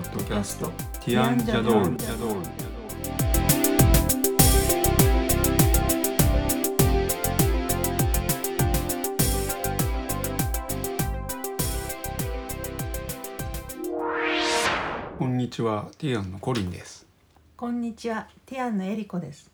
ポッドキャスト。ティアンジャドール。こんにちは。ティアンのコリンです。こんにちは、ティアンのエリコです。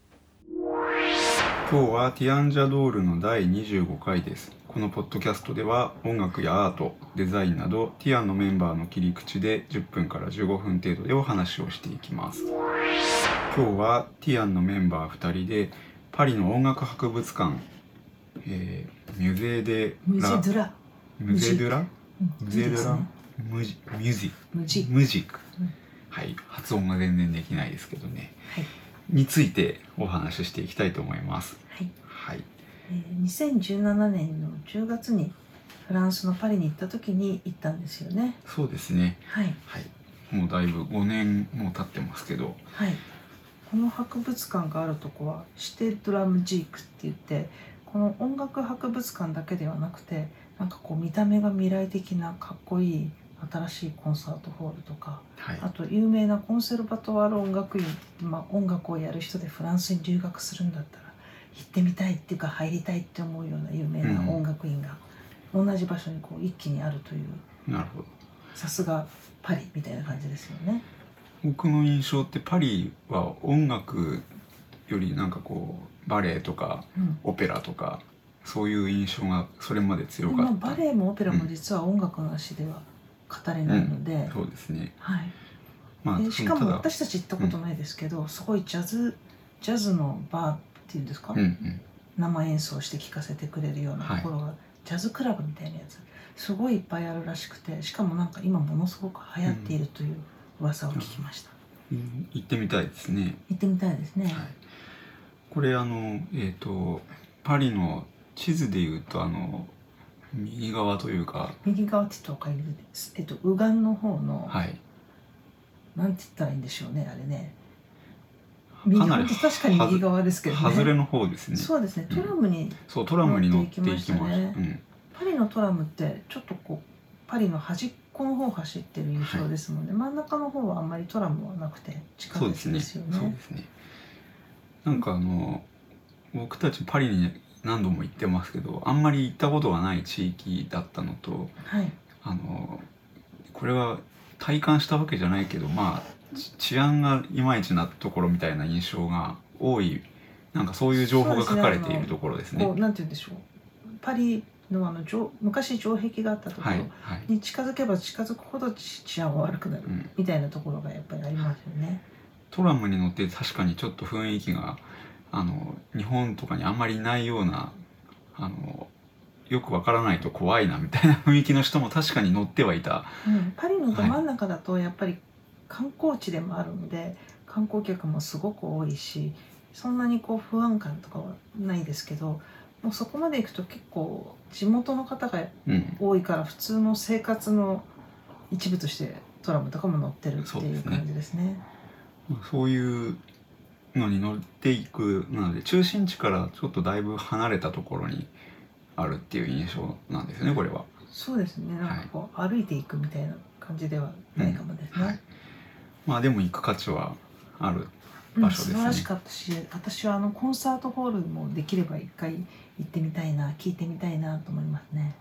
今日はティアンジャドールの第25回です。このポッドキャストでは音楽やアートデザインなどティアンのメンバーの切り口で10分から15分程度でお話をしていきます。今日はティアンのメンバー2人でパリの音楽博物館、えーミュゼ・デ・ラ。ミュゼ・ドゥラ？うん。ミュゼ・ドゥラムジミュジ。ムジ。ック。うん。はい。発音が全然できないですけどね。はい。についてお話ししていきたいと思いますはい。はいえー、2017年の10月にフランスのパリに行った時に行ったんですよね。そうですねはい。はい、もうだいぶ5年もう経ってますけど、はい。この博物館があるとこはシテドラムジークって言って、この音楽博物館だけではなくて、なんかこう見た目が未来的なかっこいい新しいコンサートホールとか、はい。あと有名なコンセルバトワール音楽院、まあ、音楽をやる人でフランスに留学するんだったら行ってみたいっていうか入りたいって思うような有名な音楽院が同じ場所にこう一気にあるというなるほど。さすがパリみたいな感じですよね。僕の印象ってパリは音楽よりなんかこうバレエとかうん。オペラとかそういう印象がそれまでで強かった。もバレエもオペラも実は音楽なしでは語れないので、そうですね。はい、まあでしかも私たち行ったことないですけど、すごいジャズジャズのバーっていうんですか、うんうん。生演奏して聴かせてくれるようなところが、ジャズクラブみたいなやつ。すごいいっぱいあるらしくてしかもなんか今ものすごく流行っているという噂を聞きました、うん。行ってみたいですね、行ってみたいですね、はい、これあのえっ、とパリの地図でいうとあの右側というか。右側って言うと分かります。えっと右岸の方の、はい。なんて言ったらいいんでしょうねあれね。右かなり本当確かに右側ですけどね。外れの方ですね。そうですねうん。トラムに、そうトラムに乗っていきました乗っていきましたうん。パリのトラムってちょっとこうパリの端っこの方走ってる印象ですので、真ん中の方はあんまりトラムはなくて近いそうですね。ですよね。そうですね。なんかあの僕たちパリに何度も行ってますけど、あんまり行ったことがない地域だったのと、はいあのこれは体感したわけじゃないけど、まあち治安がいまいちなところみたいな印象が多い。なんかそういう情報が書かれているところですね。こうなんて言うんでしょうパリのあの城昔城壁があったところ。に近づけば近づくほど治治安は悪くなるうん、みたいなところがやっぱりありますよね。トラムに乗って確かにちょっと雰囲気があの日本とかにあんまりないようなあのよくわからないと怖いなみたいな 雰囲気の人も確かに乗ってはいた。うん、パリのど真ん中だとやっぱり観光地でもあるので観光客もすごく多いしそんなにこう不安感とかはないですけどもうそこまで行くと結構地元の方がうん、多いから普通の生活の一部としてトラムとかも乗ってるっていう感じですね。まあそういうのに乗っていくなので中心地からちょっとだいぶ離れたところにあるっていう印象なんですねこれは。そうですねなんかこう、歩いていくみたいな感じではないかもですね。はい、まあでも行く価値はある。うん場所ですね素晴らしかったし私はあのコンサートホールもできれば一回行ってみたいな聞いてみたいなと思いますね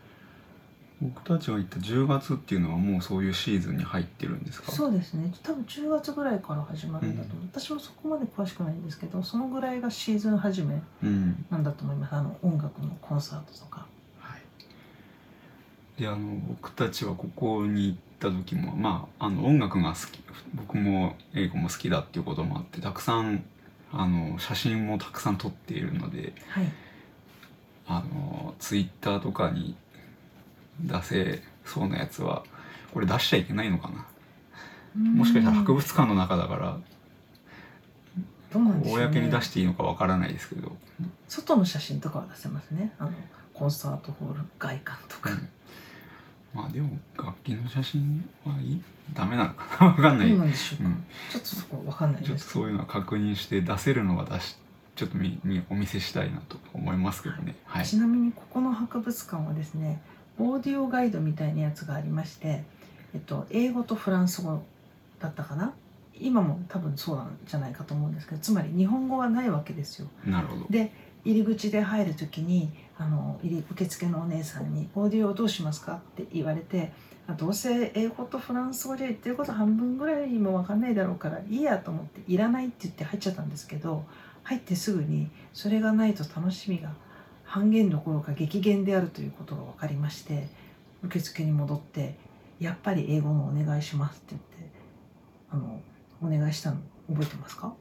僕たちが行った10月っていうのはもうそういうシーズンに入ってるんですか？そうですね。多分10月ぐらいから始まるんだと思う、うん。私もそこまで詳しくないんですけどそのぐらいがシーズン始めうん。なんだと思います。あの音楽のコンサートとか。はい、であの僕たちはここに行った時もまああの音楽が好き僕も英語も好きだっていうこともあってたくさんあの写真もたくさん撮っているのではい。あのツイッターとかに出せそうなやつはこれ出しちゃいけないのかな？もしかしたら博うん物館の中だから公に出していいのかわからないですけど、外の写真とかは出せますね。あのコンサートホール外観とか、うん。まあでも楽器の写真はいい？ダメなのかな？わかんない。どうなんちょっとそこわかんないちょっとそういうのは確認して出せるのは出しちょっとみみお見せしたいなと思いますけどね。はい。ちなみにここの博物館はですねオーディオガイドみたいなやつがありまして、えっと、英語とフランス語だだったかな？今も多分そうなんじゃないかと思うんですけどつまり日本語はないわけですよ。なるほどで入り口で入る時にあの入り受付のお姉さんに「オーディオどうしますか?」って言われてあどうせ英語とフランス語で言ってること半分ぐらいも分かんないだろうからいいやと思って「いらない」って言って入っちゃったんですけど入ってすぐにそれがないと楽しみが半減どころか激減であるということが分かりまして受付に戻って「やっぱり英語のお願いします」って言ってあのお願いしたの覚えてますか？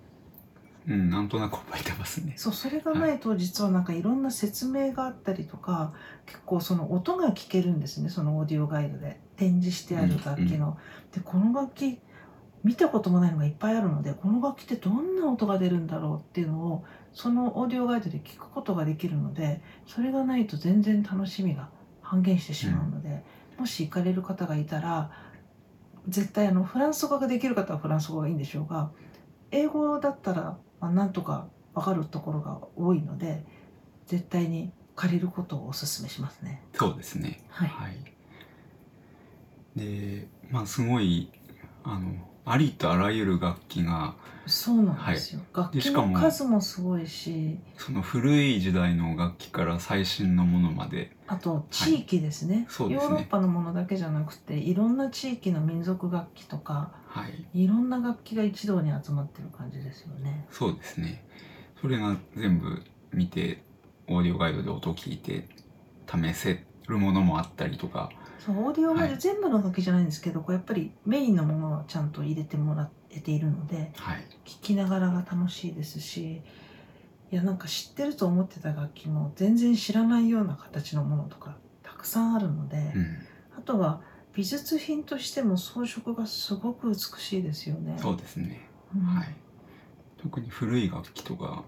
うんなんとなく覚えてますね。そうそれがないと実はなんかいろんな説明があったりとか結構その音が聞けるんですねそのオーディオガイドで。展示してある楽器の。でこの楽器見たこともないのがいっぱいあるのでこの楽器ってどんな音が出るんだろうっていうのをそのオーディオガイドで聞くことができるのでそれがないと全然楽しみが半減してしまうので、もし行かれる方がいたら絶対あのフランス語ができる方はフランス語がいいんでしょうが英語だったら、まあ、なんとか分かるところが多いので絶対に借りることをお勧めしますね。そうですね。はい、はい。でまあすごいあのありとあらゆる楽器がそうなんですよ。楽器でしかもの数もすごいし、その古い時代の楽器から最新のものまで。あと地域ですね,、そうですね。ヨーロッパのものだけじゃなくて、いろんな地域の民族楽器とか、はい。いろんな楽器が一堂に集まってる感じですよね。そうですね。それが全部見てオーディオガイドで音を聞いて試せるものもあったりとかそうオーディオガイドはい。全部の楽器じゃないんですけど、こうやっぱりメインのものはちゃんと入れてもらえているので、はい。聴きながらが楽しいですしいやなんか知ってると思ってた楽器も全然知らないような形のものとかたくさんあるので、うん。あとは美術品としても装飾がすごく美しいですよね。そうですね。うん。はい。特に古い楽器とか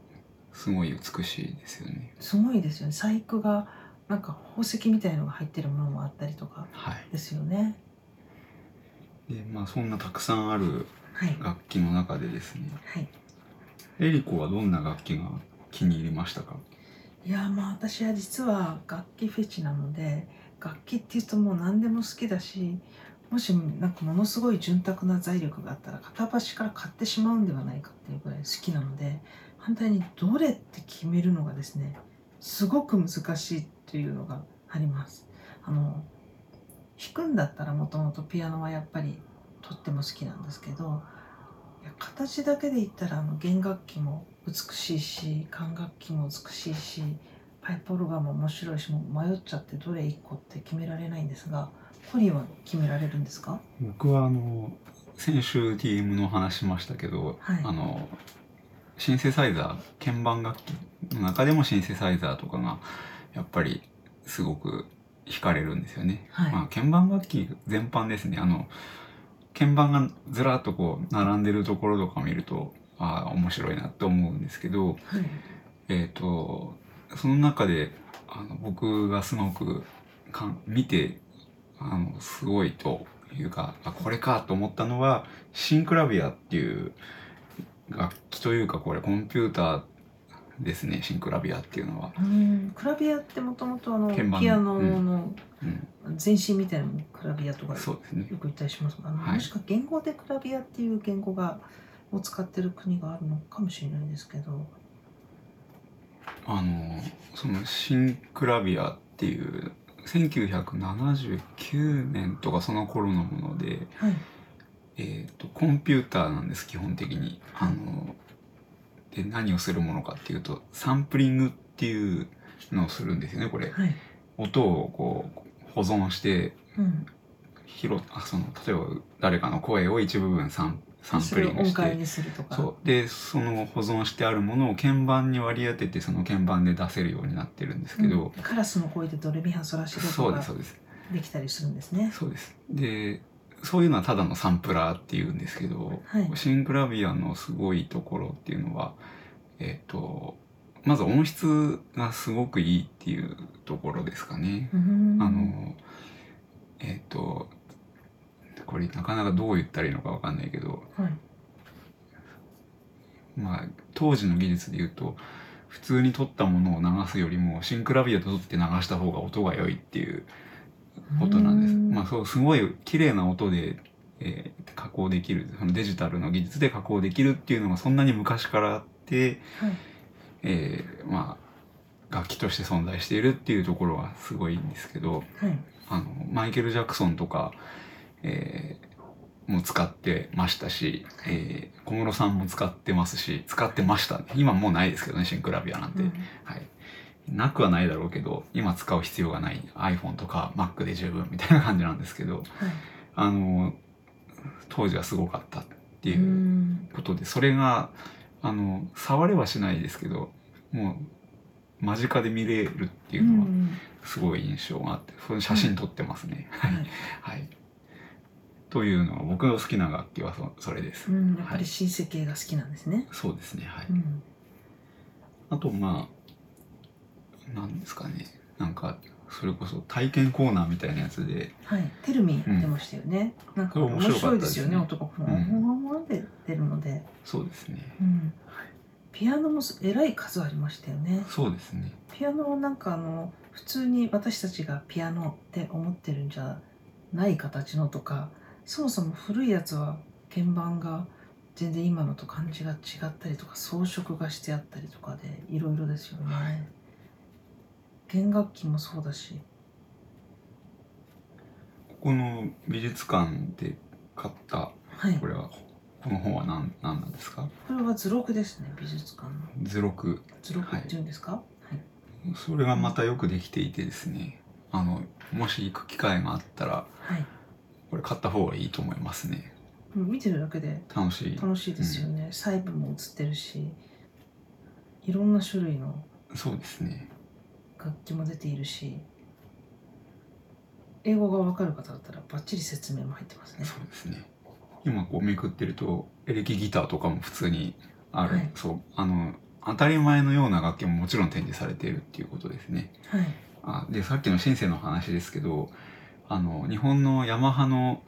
すごい美しいですよね。すごいですよね。細工がなんか宝石みたいのが入ってるものもあったりとかはい。ですよね。でまあそんなたくさんあるはい、楽器の中でですね。はい、エリコはどんな楽器が気に入りましたか？いやまあ私は実は楽器フェチなので楽器っていうともう何でも好きだしもしなんかものすごい潤沢な財力があったら片っ端から買ってしまうんではないかっていうぐらい好きなので反対にどれって決めるのがですねすごく難しいっていうのがあります。あの弾くんだったらもともとピアノはやっぱりとっても好きなんですけど形だけで言ったらあの弦楽器も美しいし管楽器も美しいしパイプオルガンも面白いしもう迷っちゃってどれ1個って決められないんですがコリンは決められるんですか？僕はあの先週 TM の話しましたけど、はいあのシンセサイザー鍵盤楽器の中でもシンセサイザーとかがやっぱりすごく惹かれるんですよね。はい。まあ、鍵盤楽器全般ですね。あの鍵盤がずらっとこう並んでるところとか見るとああ面白いなって思うんですけど、はい。えっ、とその中であの僕がすごくかん見てあのすごいというかあこれかと思ったのはシンクラビアっていう楽器というかこれコンピューターですねシンクラビアっていうのは。うん。クラビアってもともとあの鍵盤。ピアノのうん、前身みたいなのもクラビアとかよそうですね。く言ったりしますがあの、はい。もしか言語でクラビアっていう言語がを使ってる国があるのかもしれないんですけど。あのそのシンクラビアっていう1979年とかその頃のもので、はいえー、とコンピューターなんです基本的に。あので何をするものかっていうとサンプリングっていうのをするんですよねこれ。はい。音をこう保存してうん。拾あその例えば誰かの声を一部分サンサンそプリングして。れを音階にするとか。そう。でその保存してあるものを鍵盤に割り当ててその鍵盤で出せるようになってるんですけど、うん。カラスの声でドレミファソラシドそうとかですそうです。できたりするんですね。そうです。でそういうのはただのサンプラーっていうんですけど、はい。シンクラビアのすごいところっていうのはえっ、とまず音質がすごくいいっていうところですかね。うん。あのえっ、とこれなかなかどう言ったらいいのかわかんないけどはい。まあ当時の技術で言うと普通に撮ったものを流すよりもシンクラビアで撮って流した方が音が良いっていうことなんです。うん。まあそうすごい綺麗な音でえー加工できる。そのデジタルの技術で加工できるっていうのがそんなに昔からあって、はい。えーまあ楽器として存在しているっていうところはすごいんですけどはい。あのマイケル・ジャクソンとか、えーも使ってましたし、えー小室さんも使ってますし使ってましたね。今もうないですけどねシンクラビアなんて、うん。はい、なくはないだろうけど今使う必要がない iPhone とか Mac で十分みたいな感じなんですけどはいあの当時はすごかったってういうんことでそれがあの触れはしないですけどもう間近で見れるっていうのはんすごい印象があってそれ写真撮ってますね。はいはいはい。というのは僕の好きな楽器はそそれです。うん、やっぱり新世系が好きなんですね。そうですね。はい。うん、あとまあなんですかね。なんかそれこそ体験コーナーみたいなやつで、はい、テルミやってましたよね。なんかこれ面面白いですすよね、男も。うんほわで出るので、そうですね。うん。ピアノもえらい数ありましたよね。そうですね。ピアノはなんかあの普通に私たちがピアノって思ってるんじゃない形のとか、そもそも古いやつは鍵盤が全然今のと感じが違ったりとか装飾がしてあったりとかでいろいろですよね。はい弦楽器もそうだし、ここの美術館で買ったはい。これはこの本は何何なんですか？これは図録ですね、美術館の。図録。図録っていうんですか、はい、それがまたよくできていてですね。あのもし行く機会があったらはい。これ買った方がいいと思いますね。もう見てるだけで楽しい。楽しいですよね。細部も映ってるし、いろんな種類のそうですね。楽器も出ているし、英語がわかる方だったらバッチリ説明も入ってますね。そうですね。今こうめくってるとエレキギターとかも普通にある、はいそうあの当たり前のような楽器ももちろん展示されているっていうことですね。はい。あでさっきのシンセの話ですけどあの日本のヤマハの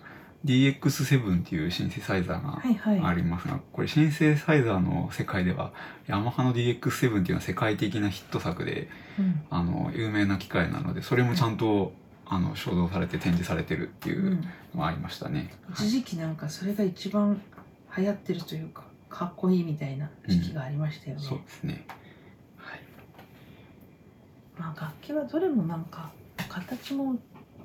DX7 っていうシンセサイザーがはいはい。ありますが、これシンセサイザーの世界ではヤマハの DX7 っていうのは世界的なヒット作でうん。あの有名な機械なのでそれもちゃんとあの所蔵されて展示されてるっていううんのがありましたね。はい一時期なんかそれが一番流行ってるというか、かっこいいみたいな時期がありましたよね。そうですね。はい。まあ楽器はどれもなんか形も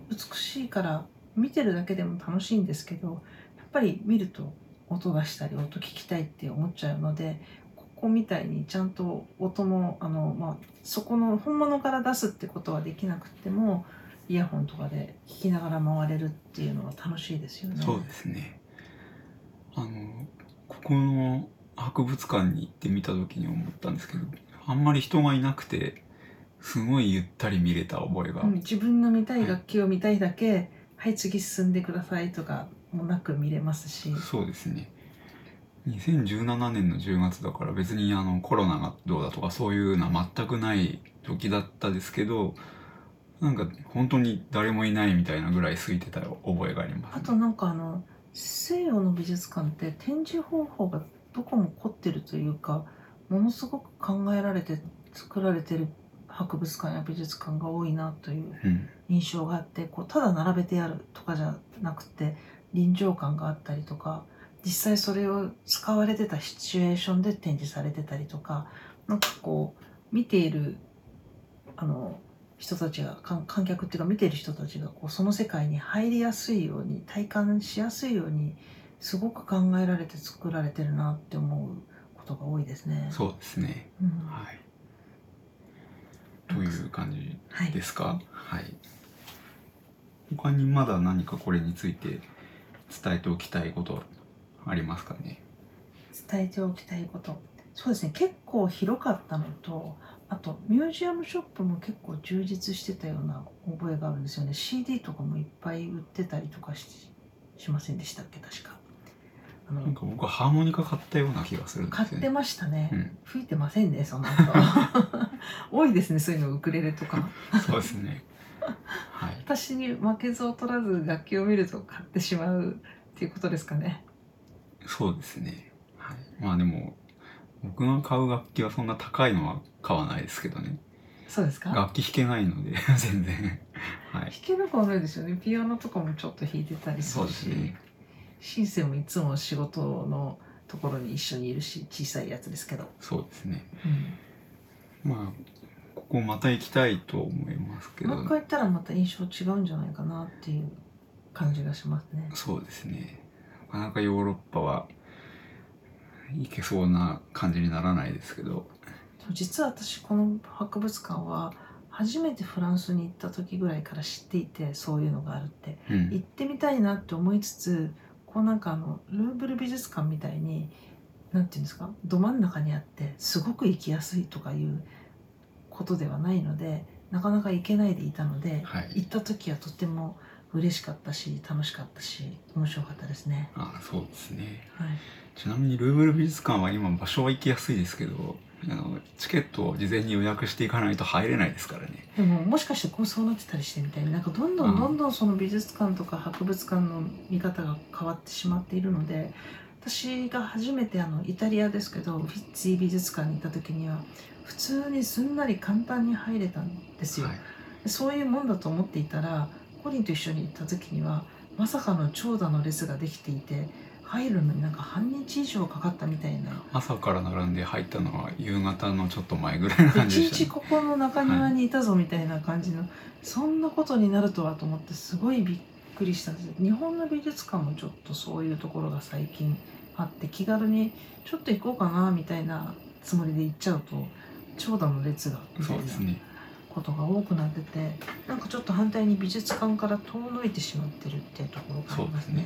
美しいから見てるだけでも楽しいんですけどやっぱり見ると音出したり音聞きたいって思っちゃうのでここみたいにちゃんと音もあの、まあ、そこの本物から出すってことはできなくてもイヤホンとかで聞きながら回れるっていうのは楽しいですよね。そうですね。あのここの博物館に行ってみた時に思ったんですけど、あんまり人がいなくてすごいゆったり見れた覚えが、うん自分の見たい楽器を見たいだけ、はい、次進んでくださいとかもなく見れますし。そうですね。2017年の10月だから別にあのコロナがどうだとかそういうのは全くない時だったですけどなんか本当に誰もいないみたいなぐらい空いてた覚えがあります、あとなんかあの西洋の美術館って展示方法がどこも凝ってるというかものすごく考えられて作られてる博物館や美術館が多いなといううん、印象があってこうただ並べてやるとかじゃなくて臨場感があったりとか実際それを使われてたシチュエーションで展示されてたりとかなんかこう見ているあの人たちが観観客っていうか見ている人たちがこうその世界に入りやすいように体感しやすいようにすごく考えられて作られてるなって思うことが多いですね。そうですね。うん。はい。という感じはいですか？はい他にまだ何かこれについて伝えておきたいことありますかね？伝えておきたいこと。そうですね。結構広かったのとあとミュージアムショップも結構充実してたような覚えがあるんですよね。CD とかもいっぱい売ってたりとかししませんでしたっけ？確か。あのなんか僕はハーモニカ買ったような気がするんですよね。買ってましたね、うん。吹いてませんねその後。多いですねそういうのウクレレとか。そうですねはい私に負けず劣らず楽器を見ると買ってしまうっていうことですかねそうですね。はい。まあでも、僕が買う楽器はそんな高いのは買わないですけどね。そうですか？楽器弾けないので、全然。はい。弾けなくはないですよねピアノとかもちょっと弾いてたりすそうるし、ですね。シンセもいつも仕事のところに一緒にいるし小さいやつですけど、そうですねうん、まあここまた行きたいと思いますけど。もう一回行ったらまた印象違うんじゃないかなっていう感じがしますね。そうですね。なかなかヨーロッパは行けそうな感じにならないですけど。実は私この博物館は初めてフランスに行った時ぐらいから知っていてそういうのがあるって。うん。行ってみたいなって思いつつこうなんかあのルーブル美術館みたいになんていうんですか？ど真ん中にあってすごく行きやすいとかいうことではないのでなかなか行けないでいたのではい。行った時はとても嬉しかったし楽しかったし面白かったですね。あそうですね。はい、ちなみにルーブル美術館は今場所は行きやすいですけどあのチケットを事前に予約していかないと入れないですからね。でももしかしてこうそうなってたりしてみたいになんかどんどん。どんどんその美術館とか博物館の見方が変わってしまっているので私が初めてあのイタリアですけどフィッツィ美術館に行った時には普通にすんなり簡単に入れたんですよ、はい。そういうもんだと思っていたらコリンと一緒に行った時にはまさかの長蛇の列ができていて入るのになんか半日以上かかったみたいな。朝から並んで入ったのは夕方のちょっと前ぐらいの感じで一した、ね、日ここの中庭にいたぞみたいな感じの、そんなことになるとはと思ってすごいびっくりしたんです。日本の美術館もちょっとそういうところが最近あって気軽にちょっと行こうかなみたいなつもりで行っちゃうと長蛇の列がみたいうなそですね。ことが多くなっててなんかちょっと反対に美術館から遠のいてしまってるっていうところがありますね。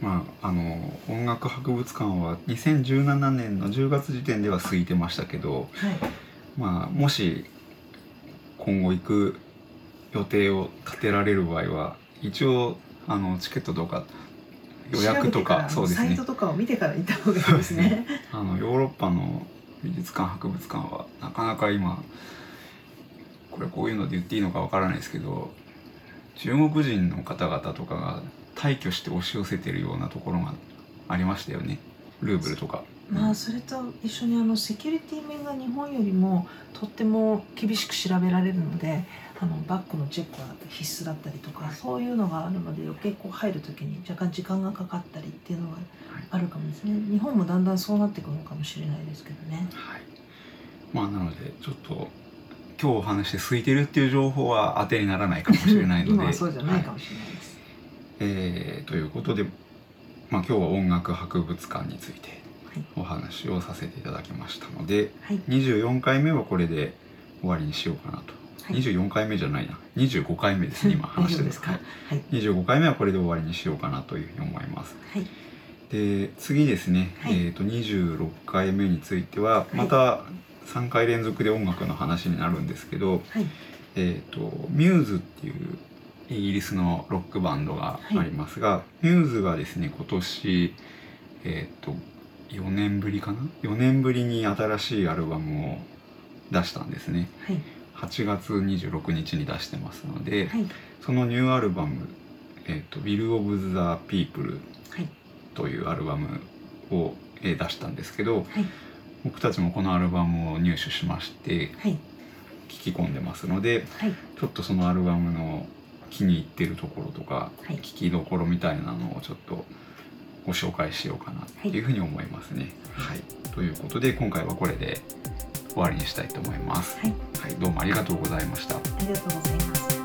まああの音楽博物館は2017年の10月時点では空いてましたけどはい、まあもし今後行く予定を立てられる場合は一応あのチケットとか予約とかそうですね。サイトとかを見てから行った方がいいですね。あのヨーロッパの美術館博物館はなかなか今これこういうので言っていいのかわからないですけど中国人の方々とかが退去して押し寄せてるようなところがありましたよねルーブルとか。まあそれと一緒にあのセキュリティ面が日本よりもとっても厳しく調べられるのであのバッグのチェックは必須だったりとかそういうのがあるので余計こう入る時に若干時間がかかったりっていうのがあるかもですね。日本もだんだんそうなってくるのかもしれないですけどね。はい、まあなのでちょっと今日お話して空いてるっていう情報は当てにならないかもしれないので。そうじゃないかはもしれないです、えーということで、まあ、今日は音楽博物館についてはい。お話をさせていただきましたのではい。24回目はこれで終わりにしようかなと、はい24回目じゃないな。25回目ですね今話してですか。はい。はい。25回目はこれで終わりにしようかなというふうに思います。はい。で次ですね、はい。えー、と26回目についてははい。また3回連続で音楽の話になるんですけど、はい。えー、とミューズっていうイギリスのロックバンドがありますが、ミューズがですね今年えっ、と4年ぶりかな？4年ぶりに新しいアルバムを出したんですね。はい8月26日に出してますので、はい。そのニューアルバム「えー、と Will of the People はい」というアルバムを、えー出したんですけどはい。僕たちもこのアルバムを入手しましてはい。聴き込んでますのではい。ちょっとそのアルバムの気に入ってるところとかはい。聴きどころみたいなのをちょっとご紹介しようかなっていうふうに思いますね。はい、ということで今回はこれで終わりにしたいと思います。はいはい、どうもありがとうございました。ありがとうございます